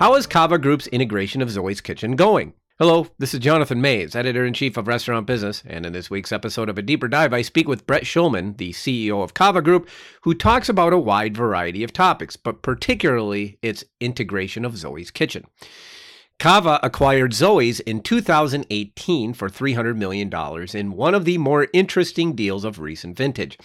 How is Cava Group's integration of Zoe's Kitchen going? Hello, this is Jonathan Maze, editor in chief of Restaurant Business, and in this week's episode of A Deeper Dive, I speak with Brett Schulman, the CEO of Cava Group, who talks about a wide variety of topics, but particularly its integration of Zoe's Kitchen. Cava acquired Zoe's in 2018 for $300 million in one of the more interesting deals of recent vintage.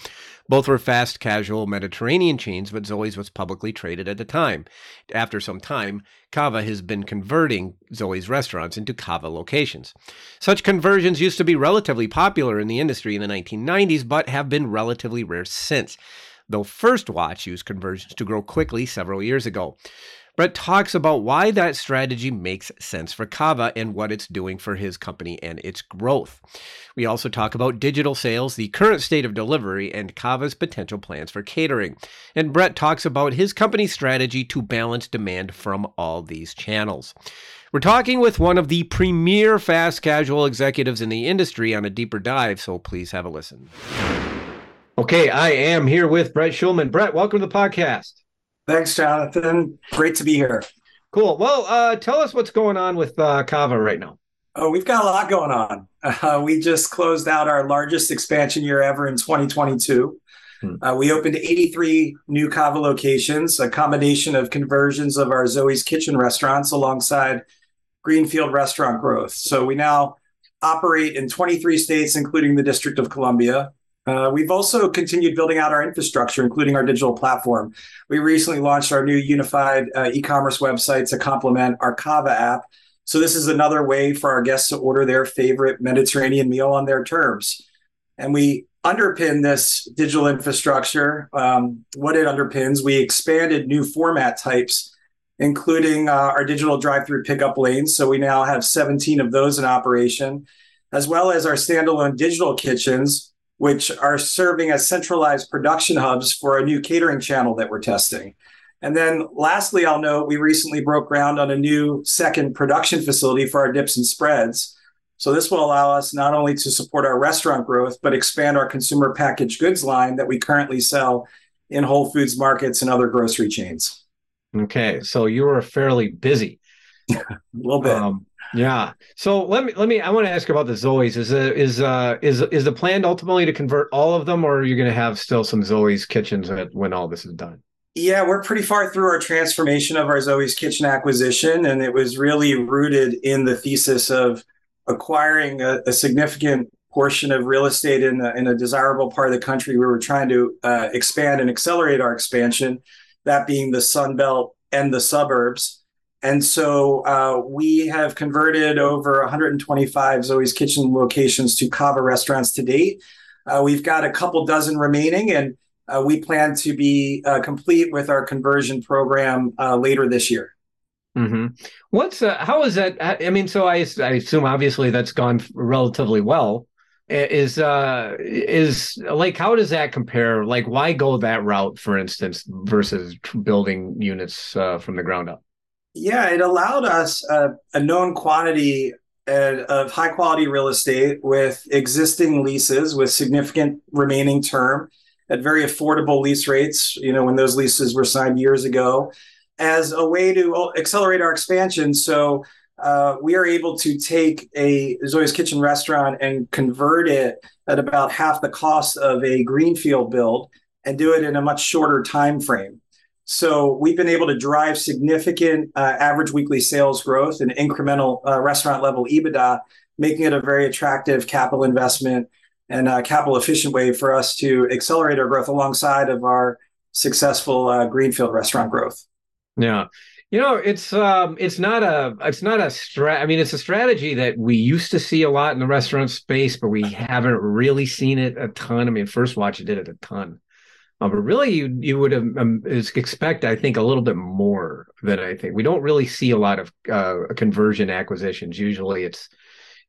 Both were fast casual Mediterranean chains, but Zoe's was publicly traded at the time. After some time, Cava has been converting Zoe's restaurants into Cava locations. Such conversions used to be relatively popular in the industry in the 1990s, but have been relatively rare since, though First Watch used conversions to grow quickly several years ago. Brett talks about why that strategy makes sense for Cava and what it's doing for his company and its growth. We also talk about digital sales, the current state of delivery, and Cava's potential plans for catering. And Brett talks about his company's strategy to balance demand from all these channels. We're talking with one of the premier fast casual executives in the industry on a deeper dive, so please have a listen. Okay, I am here with Brett Schulman. Brett, welcome to the podcast. Thanks, Jonathan. Great to be here. Cool. Well, uh, tell us what's going on with uh, Cava right now. Oh, we've got a lot going on. Uh, we just closed out our largest expansion year ever in 2022. Hmm. Uh, we opened 83 new Cava locations, a combination of conversions of our Zoe's Kitchen restaurants alongside Greenfield restaurant growth. So we now operate in 23 states, including the District of Columbia. Uh, we've also continued building out our infrastructure, including our digital platform. We recently launched our new unified uh, e commerce website to complement our Cava app. So, this is another way for our guests to order their favorite Mediterranean meal on their terms. And we underpin this digital infrastructure. Um, what it underpins, we expanded new format types, including uh, our digital drive through pickup lanes. So, we now have 17 of those in operation, as well as our standalone digital kitchens which are serving as centralized production hubs for a new catering channel that we're testing. And then lastly, I'll note we recently broke ground on a new second production facility for our dips and spreads. So this will allow us not only to support our restaurant growth, but expand our consumer packaged goods line that we currently sell in Whole Foods markets and other grocery chains. Okay, so you were fairly busy. a little bit. Um, yeah. So let me let me I want to ask about the Zoe's. Is uh, is uh is is the plan ultimately to convert all of them, or are you going to have still some Zoe's kitchens when all this is done? Yeah, we're pretty far through our transformation of our Zoe's Kitchen acquisition, and it was really rooted in the thesis of acquiring a, a significant portion of real estate in a, in a desirable part of the country. We were trying to uh, expand and accelerate our expansion, that being the Sun Belt and the suburbs. And so uh, we have converted over 125 Zoe's Kitchen locations to Cava restaurants to date. Uh, we've got a couple dozen remaining, and uh, we plan to be uh, complete with our conversion program uh, later this year. Mm-hmm. What's uh, how is that? I mean, so I, I assume obviously that's gone relatively well. Is uh is like how does that compare? Like, why go that route, for instance, versus building units from the ground up? Yeah, it allowed us a, a known quantity of high quality real estate with existing leases with significant remaining term at very affordable lease rates. You know, when those leases were signed years ago, as a way to accelerate our expansion. So uh, we are able to take a Zoe's Kitchen restaurant and convert it at about half the cost of a greenfield build and do it in a much shorter time frame. So we've been able to drive significant uh, average weekly sales growth and incremental uh, restaurant level EBITDA, making it a very attractive capital investment and a capital efficient way for us to accelerate our growth alongside of our successful uh, greenfield restaurant growth. Yeah. You know, it's um, it's not a it's not a strat. I mean, it's a strategy that we used to see a lot in the restaurant space, but we haven't really seen it a ton. I mean, First Watch it did it a ton. Uh, but really, you you would um, expect, I think, a little bit more than I think. We don't really see a lot of uh, conversion acquisitions. Usually, it's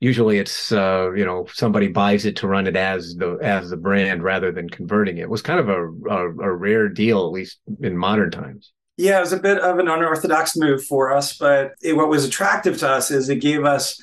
usually it's uh, you know somebody buys it to run it as the as the brand rather than converting it. it was kind of a, a, a rare deal, at least in modern times. Yeah, it was a bit of an unorthodox move for us, but it, what was attractive to us is it gave us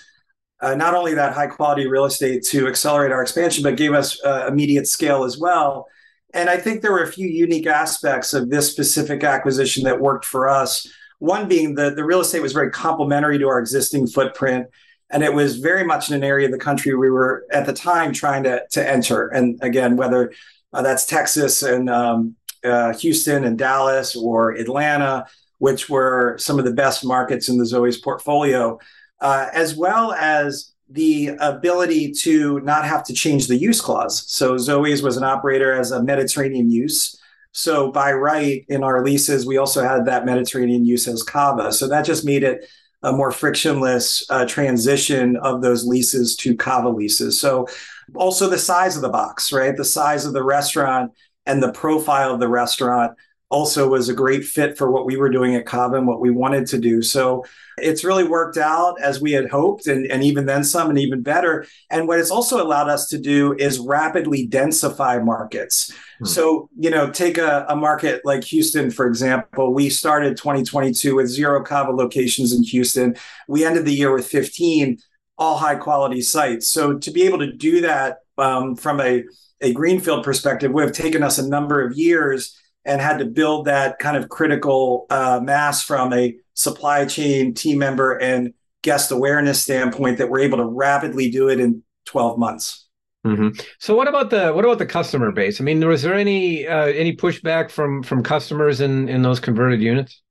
uh, not only that high quality real estate to accelerate our expansion, but gave us uh, immediate scale as well and I think there were a few unique aspects of this specific acquisition that worked for us. One being that the real estate was very complementary to our existing footprint. And it was very much in an area of the country we were at the time trying to, to enter. And again, whether uh, that's Texas and um, uh, Houston and Dallas or Atlanta, which were some of the best markets in the Zoe's portfolio, uh, as well as the ability to not have to change the use clause. So Zoe's was an operator as a Mediterranean use. So by right in our leases, we also had that Mediterranean use as Cava. So that just made it a more frictionless uh, transition of those leases to Cava leases. So also the size of the box, right? The size of the restaurant and the profile of the restaurant also was a great fit for what we were doing at Cava and what we wanted to do. So it's really worked out as we had hoped, and, and even then some, and even better. And what it's also allowed us to do is rapidly densify markets. Hmm. So, you know, take a, a market like Houston, for example. We started 2022 with zero Cava locations in Houston. We ended the year with 15 all high quality sites. So to be able to do that um, from a, a greenfield perspective would have taken us a number of years and had to build that kind of critical uh, mass from a supply chain team member and guest awareness standpoint that we're able to rapidly do it in 12 months. Mm-hmm. So what about the what about the customer base? I mean, was there any uh, any pushback from from customers in in those converted units?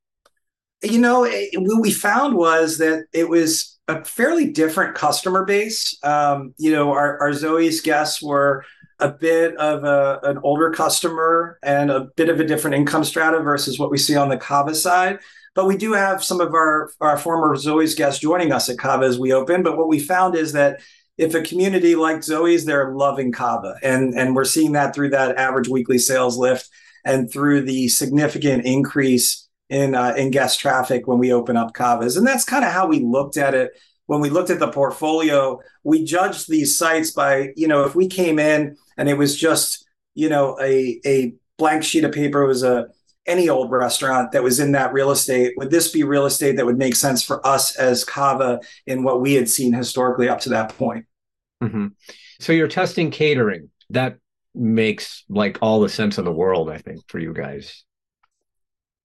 You know, it, what we found was that it was a fairly different customer base. Um, you know, our, our Zoe's guests were a bit of a, an older customer and a bit of a different income strata versus what we see on the Cava side. But we do have some of our, our former Zoe's guests joining us at Cava as we open. But what we found is that if a community like Zoe's, they're loving Cava. And, and we're seeing that through that average weekly sales lift and through the significant increase in, uh, in guest traffic when we open up Cavas. And that's kind of how we looked at it when we looked at the portfolio, we judged these sites by, you know, if we came in and it was just, you know, a, a blank sheet of paper was a any old restaurant that was in that real estate, would this be real estate that would make sense for us as Cava in what we had seen historically up to that point? Mm-hmm. So you're testing catering. That makes like all the sense in the world, I think, for you guys.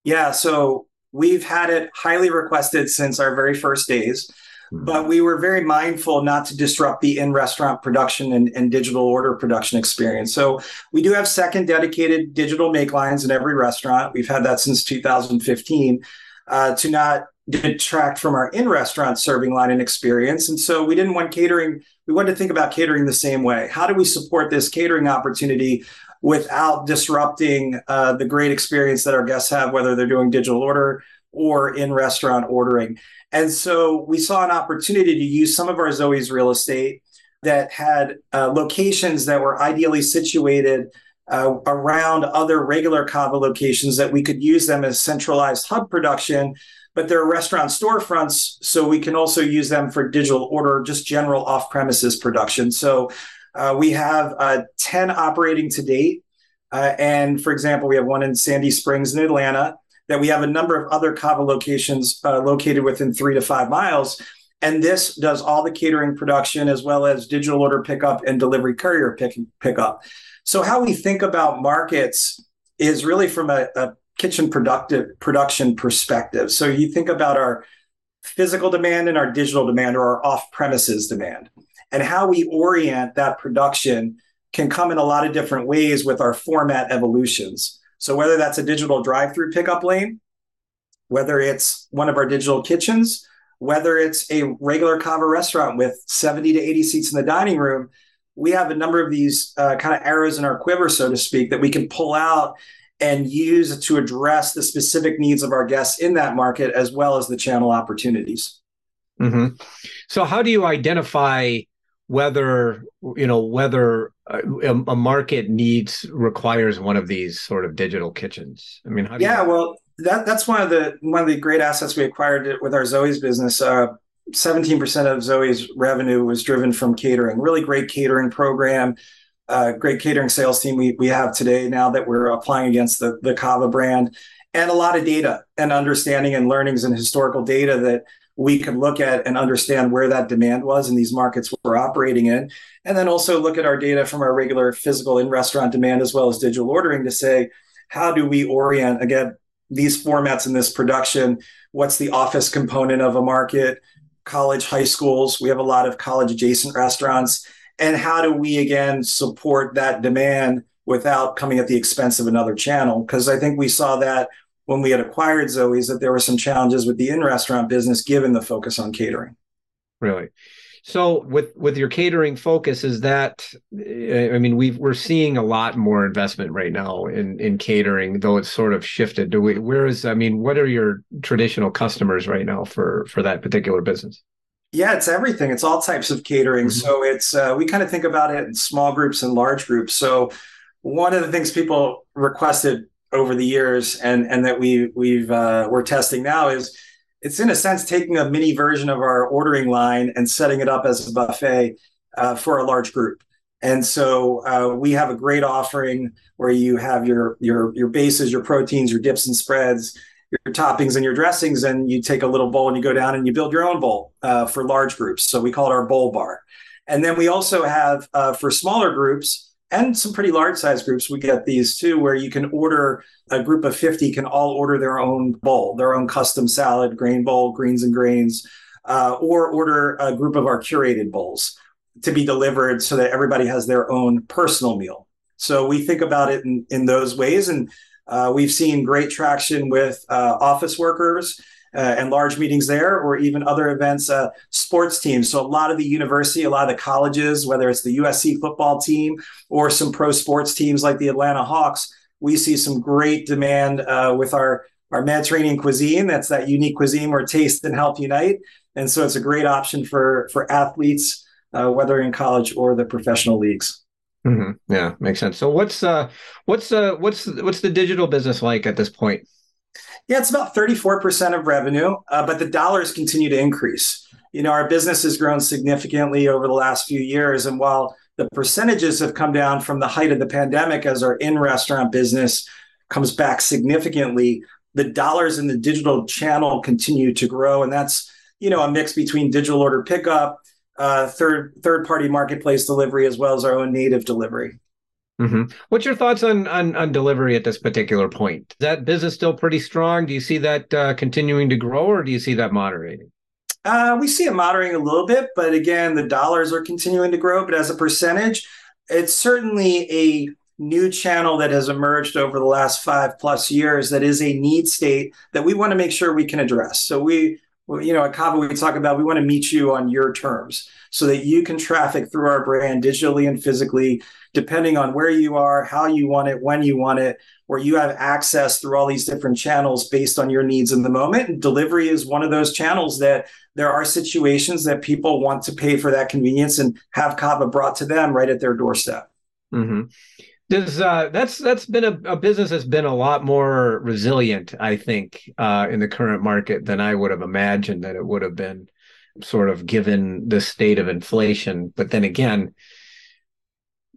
Yeah. So we've had it highly requested since our very first days. Hmm. But we were very mindful not to disrupt the in restaurant production and, and, digital order production experience. So we do have second dedicated digital make lines in every restaurant. We've had that since 2015 uh, to not detract from our in restaurant serving line and experience. And so we didn't want catering, we wanted to think about catering the same way. How do we support this catering opportunity? Without disrupting uh, the great experience that our guests have, whether they're doing digital order or in restaurant ordering. And so we saw an opportunity to use some of our Zoe's real estate that had uh, locations that were ideally situated uh, around other regular Cava locations that we could use them as centralized hub production. But they're restaurant storefronts, so we can also use them for digital order, just general off premises production. So uh, we have uh, 10 operating to date. Uh, and for example, we have one in Sandy Springs in Atlanta that we have a number of other Cava locations uh, located within three to five miles. And this does all the catering production as well as digital order pickup and delivery courier pick, pickup. So, how we think about markets is really from a, a kitchen productive production perspective. So, you think about our physical demand and our digital demand or our off premises demand. And how we orient that production can come in a lot of different ways with our format evolutions. So whether that's a digital drive-through pickup lane, whether it's one of our digital kitchens, whether it's a regular Cava restaurant with 70 to 80 seats in the dining room, we have a number of these uh, kind of arrows in our quiver, so to speak, that we can pull out and use to address the specific needs of our guests in that market as well as the channel opportunities. Mm-hmm. So, how do you identify whether you know whether a, a, market needs requires one of these sort of digital kitchens. I mean yeah you... well that that's one of the one of the great assets we acquired with our zoe's business. Uh, 17% of zoe's revenue was driven from catering. Really great catering program. Uh, great catering sales team we, we have today now that we're applying against the, the cava brand. And a lot of data and understanding and learnings and historical data that we could look at and understand where that demand was in these markets we're operating in. And then also look at our data from our regular physical in restaurant demand as well as digital ordering to say, how do we orient, again, these formats in this production. What's the office component of a market? College, high schools. We have a lot of college adjacent restaurants. And how do we again support that demand without coming at the expense of another channel? Because I think we saw that when we had acquired Zoe's that there were some challenges with the in restaurant business given the focus on catering. Really? So with with your catering focus, is that I mean we we're seeing a lot more investment right now in in catering, though it's sort of shifted. Do we? Where is I mean, what are your traditional customers right now for for that particular business? Yeah, it's everything. It's all types of catering. Mm-hmm. So it's uh, we kind of think about it in small groups and large groups. So one of the things people requested over the years and and that we we've uh, we're testing now is it's in a sense taking a mini version of our ordering line and setting it up as a buffet uh, for a large group. And so uh, we have a great offering where you have your your your bases, your proteins, your dips and spreads, your toppings and your dressings, and you take a little bowl and you go down and you build your own bowl uh, for large groups. So we call it our bowl bar. And then we also have uh, for smaller groups and some pretty large size groups we get these too where you can order a group of 50 can all order their own bowl their own custom salad grain bowl greens and grains uh, or order a group of our curated bowls to be delivered so that everybody has their own personal meal. So we think about it in, in those ways and uh, we've seen great traction with uh, office workers uh, and large meetings there, or even other events, uh, sports teams. So a lot of the university, a lot of the colleges, whether it's the USC football team or some pro sports teams like the Atlanta Hawks, we see some great demand uh, with our our Mediterranean cuisine. That's that unique cuisine where taste and health unite, and so it's a great option for for athletes, uh, whether in college or the professional leagues. Mm-hmm. Yeah, makes sense. So what's uh what's uh what's what's the digital business like at this point? Yeah, it's about 34% of revenue, uh, but the dollars continue to increase. You know, our business has grown significantly over the last few years. And while the percentages have come down from the height of the pandemic as our in restaurant business comes back significantly, the dollars in the digital channel continue to grow. And that's, you know, a mix between digital order pickup, uh, third third party marketplace delivery, as well as our own native delivery. Mm-hmm. What's your thoughts on, on, on delivery at this particular point? Is that business still pretty strong? Do you see that uh, continuing to grow, or do you see that moderating? Uh, we see it moderating a little bit, but again, the dollars are continuing to grow. But as a percentage, it's certainly a new channel that has emerged over the last five plus years that is a need state that we want to make sure we can address. So we, you know, at Cava, we talk about we want to meet you on your terms so that you can traffic through our brand digitally and physically depending on where you are, how you want it, when you want it, where you have access through all these different channels based on your needs in the moment. And delivery is one of those channels that there are situations that people want to pay for that convenience and have Cava brought to them right at their doorstep. Mm-hmm. Does uh, that's that's been a, a, business that's been a lot more resilient, I think, uh, in the current market than I would have imagined that it would have been, sort of given the state of inflation. But then again,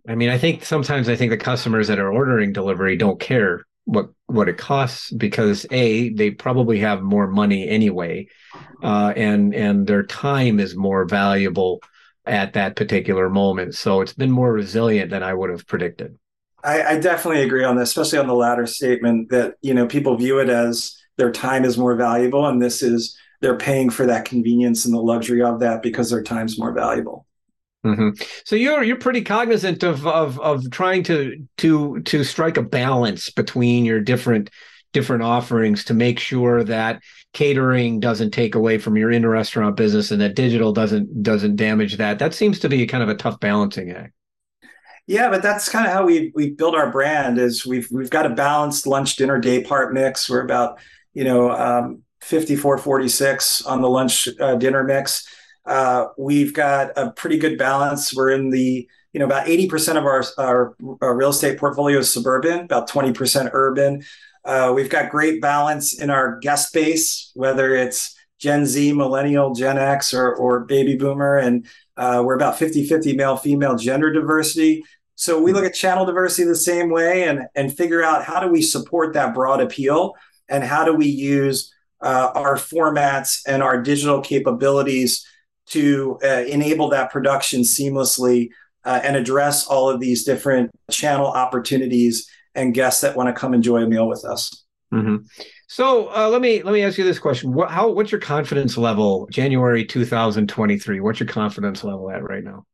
I mean, I think sometimes I think the customers that are ordering delivery don't care what what it costs because a they probably have more money anyway, uh, and and their time is more valuable at that particular moment. So it's been more resilient than I would have predicted. I, I definitely agree on this, especially on the latter statement that you know people view it as their time is more valuable, and this is they're paying for that convenience and the luxury of that because their time's more valuable. Mm-hmm. So you're you're pretty cognizant of of of trying to to to strike a balance between your different different offerings to make sure that catering doesn't take away from your in restaurant business and that digital doesn't doesn't damage that. That seems to be kind of a tough balancing act. Yeah, but that's kind of how we we build our brand. Is we've we've got a balanced lunch dinner day part mix. We're about you know um, 54 46 on the lunch uh, dinner mix uh, we've got a pretty good balance. We're in the, you know, about 80% of our, our, our real estate portfolio is suburban, about 20% urban. Uh, we've got great balance in our guest base, whether it's Gen Z, millennial, Gen X, or, or baby boomer. And uh, we're about 50 50 male female gender diversity. So we look at channel diversity the same way and, and figure out how do we support that broad appeal and how do we use uh, our formats and our digital capabilities to uh, enable that production seamlessly uh, and address all of these different channel opportunities and guests that want to come enjoy a meal with us. Mm-hmm. So uh, let me let me ask you this question: what, how what's your confidence level January 2023? What's your confidence level at right now?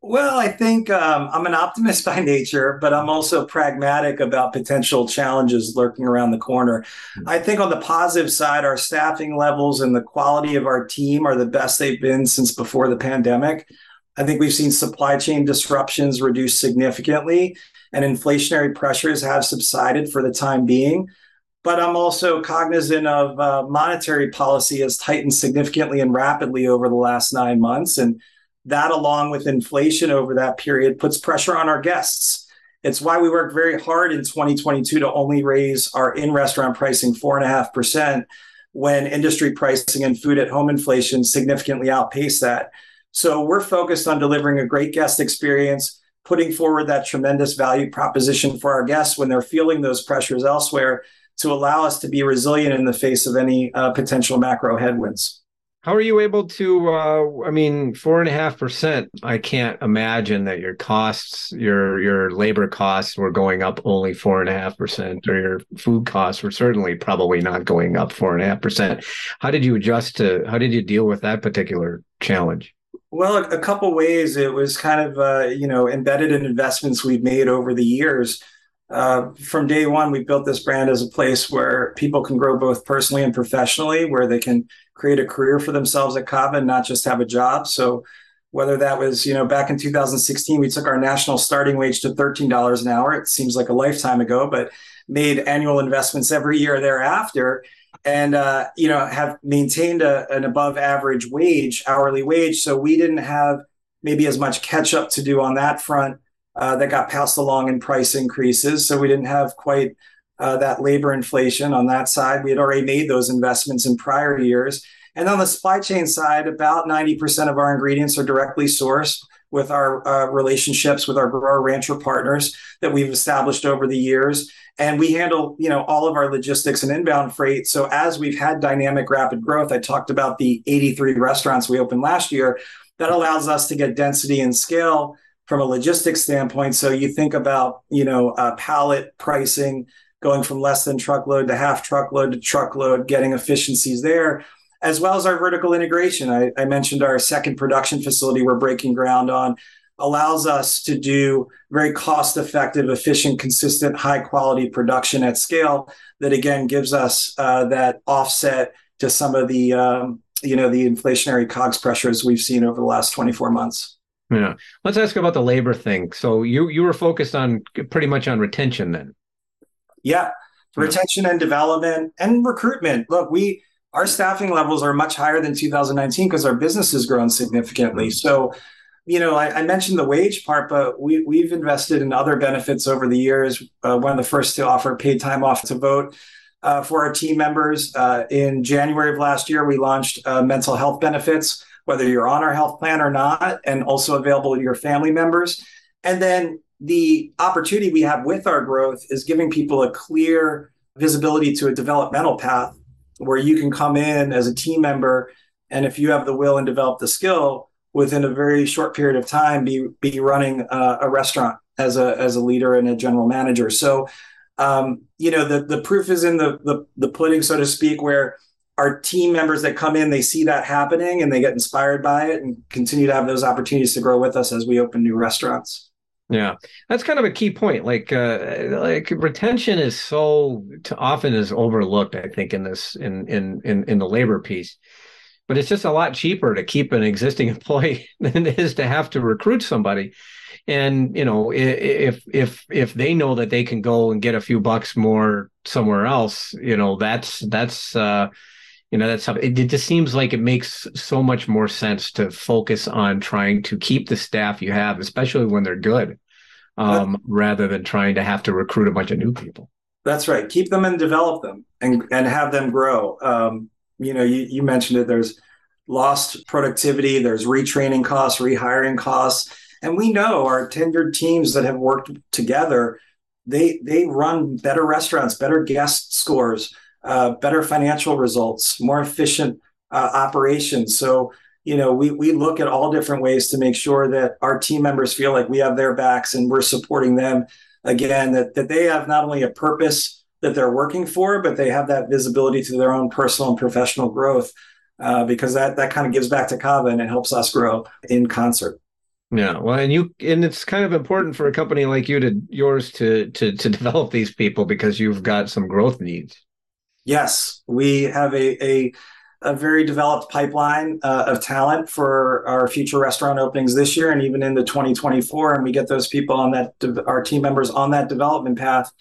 Well, I think um, I'm an optimist by nature, but I'm also pragmatic about potential challenges lurking around the corner. Mm-hmm. I think on the positive side, our staffing levels and the quality of our team are the best they've been since before the pandemic. I think we've seen supply chain disruptions reduce significantly, and inflationary pressures have subsided for the time being but I'm also cognizant of uh, monetary policy has tightened significantly and rapidly over the last nine months. And that, along with inflation over that period, puts pressure on our guests. It's why we worked very hard in 2022 to only raise our in restaurant pricing 4.5% when industry pricing and food at home inflation significantly outpaced that. So we're focused on delivering a great guest experience, putting forward that tremendous value proposition for our guests when they're feeling those pressures elsewhere to allow us to be resilient in the face of any uh, potential macro headwinds. How are you able to? Uh, I mean, four and a half percent. I can't imagine that your costs, your your labor costs, were going up only four and a half percent, or your food costs were certainly probably not going up four and a half percent. How did you adjust to? How did you deal with that particular challenge? Well, a, couple ways. It was kind of uh, you know embedded in investments we've made over the years uh, from day one, we built this brand as a place where people can grow both personally and professionally, where they can create a career for themselves at Cava and not just have a job. So, whether that was, you know, back in 2016, we took our national starting wage to $13 an hour. It seems like a lifetime ago, but made annual investments every year thereafter and uh, you know have maintained a, an above average wage hourly wage so we didn't have maybe as much catch up to do on that front uh, that got passed along in price increases. So we didn't have quite uh, that labor inflation on that side. We had already made those investments in prior years. And on the supply chain side, about 90% of our ingredients are directly sourced with our uh, relationships with our grower rancher partners that we've established over the years and we handle you know all of our logistics and inbound freight so as we've had dynamic rapid growth i talked about the 83 restaurants we opened last year that allows us to get density and scale from a logistics standpoint. So you think about, you know, uh, pallet pricing going from less than truckload to half truckload to truckload, getting efficiencies there, as well as our vertical integration. I, I mentioned our second production facility we're breaking ground on allows us to do very cost effective, efficient, consistent, high quality production at scale that again gives us uh, that offset to some of the, um, you know, the inflationary COGS pressures we've seen over the last 24 months. Yeah. Let's ask about the labor thing. So you you were focused on pretty much on retention then. Yeah. Retention and development and recruitment. Look, we our staffing levels are much higher than 2019 because our business has grown significantly. Mm-hmm. So, you know, I, I, mentioned the wage part, but we we've invested in other benefits over the years. Uh, one of the first to offer paid time off to vote. Uh, for our team members. Uh, in January of last year, we launched uh, mental health benefits, whether you're on our health plan or not, and also available to your family members. And then the opportunity we have with our growth is giving people a clear visibility to a developmental path where you can come in as a team member and if you have the will and develop the skill within a very short period of time be be running uh, a restaurant as a as a leader and a general manager so um, you know the the proof is in the, the the pudding so to speak where our team members that come in, they see that happening and they get inspired by it and continue to have those opportunities to grow with us as we open new restaurants. Yeah, that's kind of a key point. Like, uh, like retention is so often is overlooked. I think in this in in in in the labor piece, but it's just a lot cheaper to keep an existing employee than it is to have to recruit somebody. And you know, if if if they know that they can go and get a few bucks more somewhere else, you know, that's that's. uh you know that's something it, it just seems like it makes so much more sense to focus on trying to keep the staff you have especially when they're good um, rather than trying to have to recruit a bunch of new people. That's right. Keep them and develop them and and have them grow. Um, you know you, you mentioned it. There's lost productivity there's retraining costs rehiring costs. And we know our tenured teams that have worked together they they run better restaurants better guest scores uh, better financial results, more efficient uh, operations. So, you know, we, we look at all different ways to make sure that our team members feel like we have their backs and we're supporting them again, that, that they have not only a purpose that they're working for, but they have that visibility to their own personal and professional growth uh, because that that kind of gives back to Cava and it helps us grow in concert. Yeah, well, and you and it's kind of important for a company like you to yours to to to develop these people because you've got some growth needs. Yes, we have a a, a very developed pipeline uh, of talent for our future restaurant openings this year and even into 2024. And we get those people on that our team members on that development path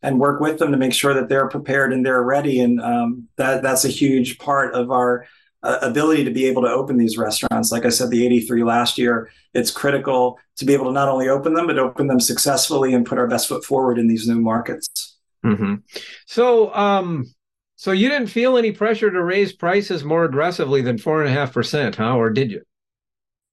and work with them to make sure that they're prepared and they're ready. And um, that that's a huge part of our uh, ability to be able to open these restaurants. Like I said, the 83 last year, it's critical to be able to not only open them, but open them successfully and put our best foot forward in these new markets. Mm-hmm. So, um, so you didn't feel any pressure to raise prices more aggressively than four and a half percent, huh? Or did you?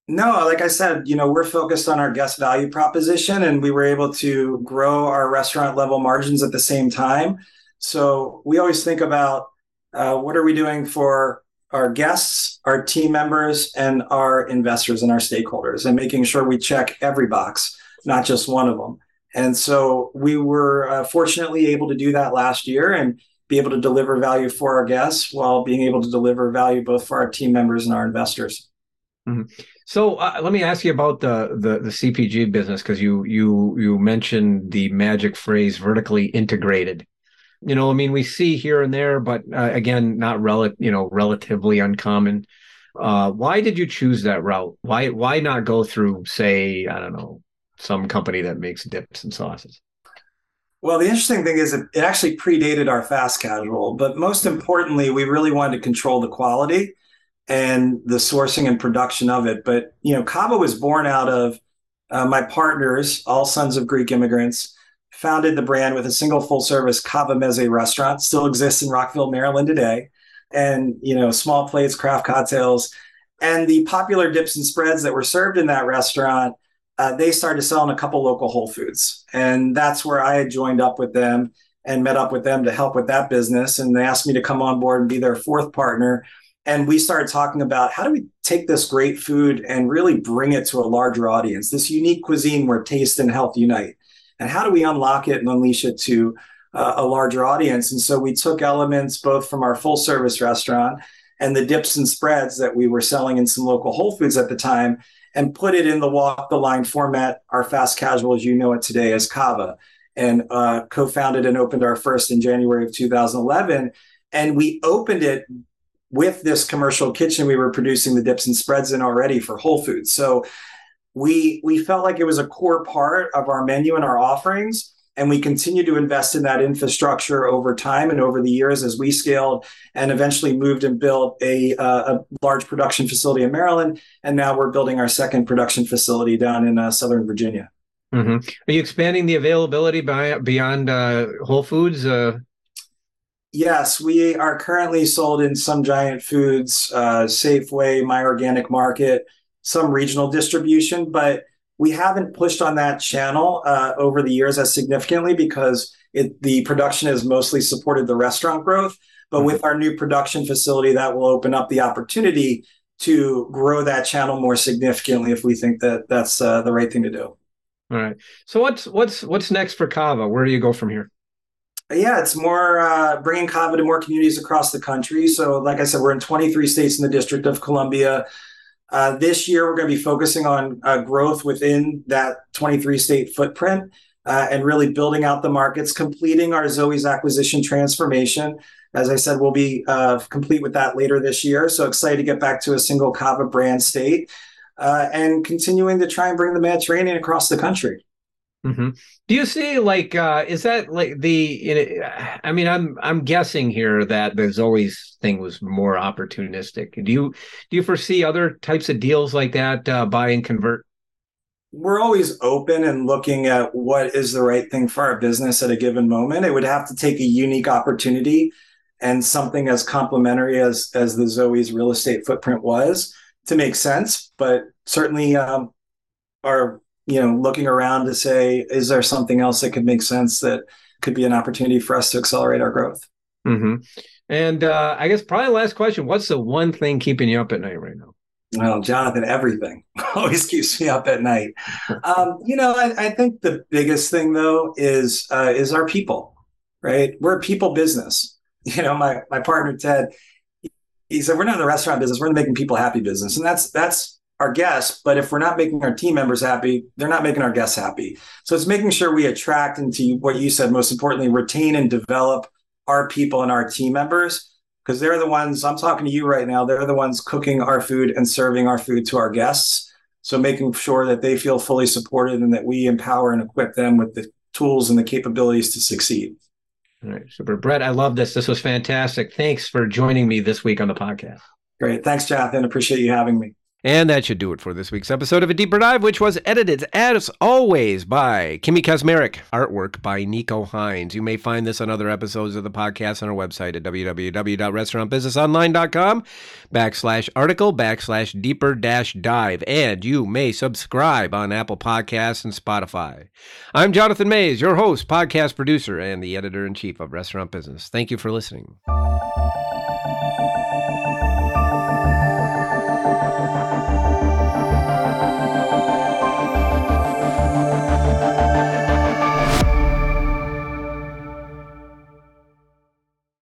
No, like I said, you know, we're focused on our guest value proposition and we were able to grow our restaurant level margins at the same time. So we always think about uh, what are we doing for our guests, our team members, and our investors and our stakeholders, and making sure we check every box, not just one of them. And so we were uh, fortunately able to do that last year and be able to deliver value for our guests while being able to deliver value both for our team members and our investors. Mm-hmm. So uh, let me ask you about the the, the CPG business because you you you mentioned the magic phrase vertically integrated you know, I mean, we see here and there, but uh, again, not rel- you know, relatively uncommon. Uh, why did you choose that route? Why why not go through, say, I don't know, some company that makes dips and sauces? Well, the interesting thing is it, actually predated our fast casual, but most importantly, we really wanted to control the quality and the sourcing and production of it. But you know, Cava was born out of uh, my partners, all sons of Greek immigrants, founded the brand with a single full service Cava Meze restaurant, still exists in Rockville, Maryland today. And, you know, small plates, craft cocktails, and the popular dips and spreads that were served in that restaurant, uh, they started selling a couple local Whole Foods. And that's where I had joined up with them and met up with them to help with that business. And they asked me to come on board and be their fourth partner. And we started talking about how do we take this great food and really bring it to a larger audience, this unique cuisine where taste and health unite and how do we unlock it and unleash it to uh, a larger audience and so we took elements both from our full service restaurant and the dips and spreads that we were selling in some local whole foods at the time and put it in the walk the line format. Our fast casual as you know it today as Cava, and uh, co-founded and opened our first in january of 2011 and we opened it with this commercial kitchen. We were producing the dips and spreads in already for whole foods. So we we felt like it was a core part of our menu and our offerings and we continue to invest in that infrastructure over time and over the years as we scaled and eventually moved and built a, uh, a large production facility in maryland and now we're building our second production facility down in uh, southern virginia mm-hmm. are you expanding the availability by, beyond uh, whole foods uh? Yes, we are currently sold in some giant foods, uh, Safeway, My Organic Market, some regional distribution, but we haven't pushed on that channel uh, over the years as significantly because it, the production has mostly supported the restaurant growth. But mm-hmm. with our new production facility, that will open up the opportunity to grow that channel more significantly if we think that that's uh, the right thing to do. All right. So what's what's what's next for Cava? Where do you go from here? Yeah, it's more uh, bringing Cava to more communities across the country. So, like I said, we're in 23 states in the District of Columbia. Uh, this year, we're going to be focusing on uh, growth within that 23 state footprint uh, and really building out the markets, completing our Zoe's acquisition transformation. As I said, we'll be uh, complete with that later this year. So excited to get back to a single Cava brand state uh, and continuing to try and bring the Mediterranean across the country. Mm-hmm. Do you see like uh is that like the I mean I'm I'm guessing here that the Zoe's thing was more opportunistic. Do you do you foresee other types of deals like that uh, buy and convert? We're always open and looking at what is the right thing for our business at a given moment. It would have to take a unique opportunity and something as complementary as as the Zoe's real estate footprint was to make sense. But certainly, um, our you know, looking around to say, is there something else that could make sense that could be an opportunity for us to accelerate our growth? Mm-hmm. And uh, I guess probably last question: What's the one thing keeping you up at night right now? Well, Jonathan, everything always keeps me up at night. Um, you know, I, I, think the biggest thing though is uh, is our people. right? We're a people business. You know, my my partner Ted, he said we're not in the restaurant business. We're in the making people happy business, and that's that's our guests. But if we're not making our team members happy, they're not making our guests happy. So it's making sure we attract and to what you said, most importantly, retain and develop our people and our team members because they're the ones I'm talking to you right now. They're the ones cooking our food and serving our food to our guests. So making sure that they feel fully supported and that we empower and equip them with the tools and the capabilities to succeed. All right, super. Brett, I love this. This was fantastic. Thanks for joining me this week on the podcast. Great. Thanks, Jonathan. Appreciate you having me. And that should do it for this week's episode of A Deeper Dive, which was edited, as always, by Kimmy Kazmarek. Artwork by Nico Hines. You may find this on other episodes of the podcast on our website at www.restaurantbusinessonline.com backslash article backslash deeper dash dive. And you may subscribe on Apple Podcasts and Spotify. I'm Jonathan Maze, your host, podcast producer, and the editor in chief of Restaurant Business. Thank you for listening.